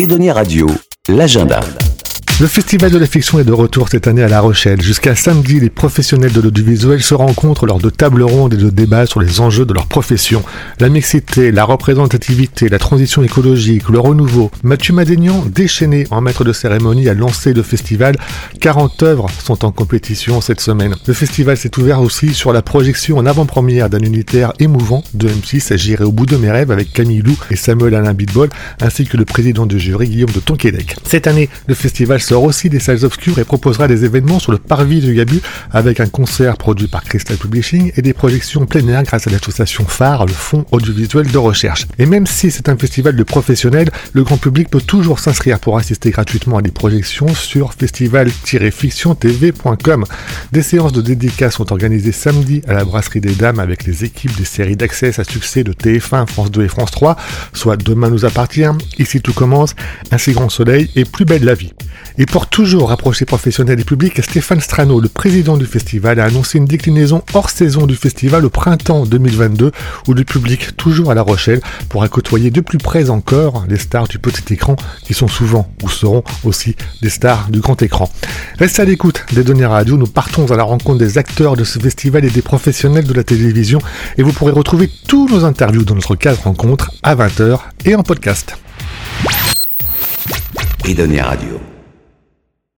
Edonia Radio, l'agenda. Le Festival de la fiction est de retour cette année à La Rochelle. Jusqu'à samedi, les professionnels de l'audiovisuel se rencontrent lors de tables rondes et de débats sur les enjeux de leur profession. La mixité, la représentativité, la transition écologique, le renouveau. Mathieu Madénian, déchaîné en maître de cérémonie, a lancé le festival. 40 œuvres sont en compétition cette semaine. Le festival s'est ouvert aussi sur la projection en avant-première d'un unitaire émouvant de M6 à gérer au bout de mes rêves avec Camille Lou et Samuel Alain Bidbol, ainsi que le président du jury Guillaume de Tonquédec. Cette année, le festival sort aussi des salles obscures et proposera des événements sur le parvis du Gabu avec un concert produit par Crystal Publishing et des projections plein air grâce à l'association phare, le Fonds audiovisuel de recherche. Et même si c'est un festival de professionnels, le grand public peut toujours s'inscrire pour assister gratuitement à des projections sur festival-fictiontv.com. Des séances de dédicaces sont organisées samedi à la Brasserie des Dames avec les équipes des séries d'accès à succès de TF1, France 2 et France 3, soit Demain nous appartient, Ici tout commence, Ainsi grand soleil et Plus belle la vie. Et pour toujours rapprocher professionnels et public, Stéphane Strano, le président du festival, a annoncé une déclinaison hors saison du festival au printemps 2022, où le public, toujours à La Rochelle, pourra côtoyer de plus près encore les stars du petit écran, qui sont souvent ou seront aussi des stars du grand écran. Restez à l'écoute des données radio, nous partons à la rencontre des acteurs de ce festival et des professionnels de la télévision, et vous pourrez retrouver tous nos interviews dans notre case rencontre à 20h et en podcast. Radio.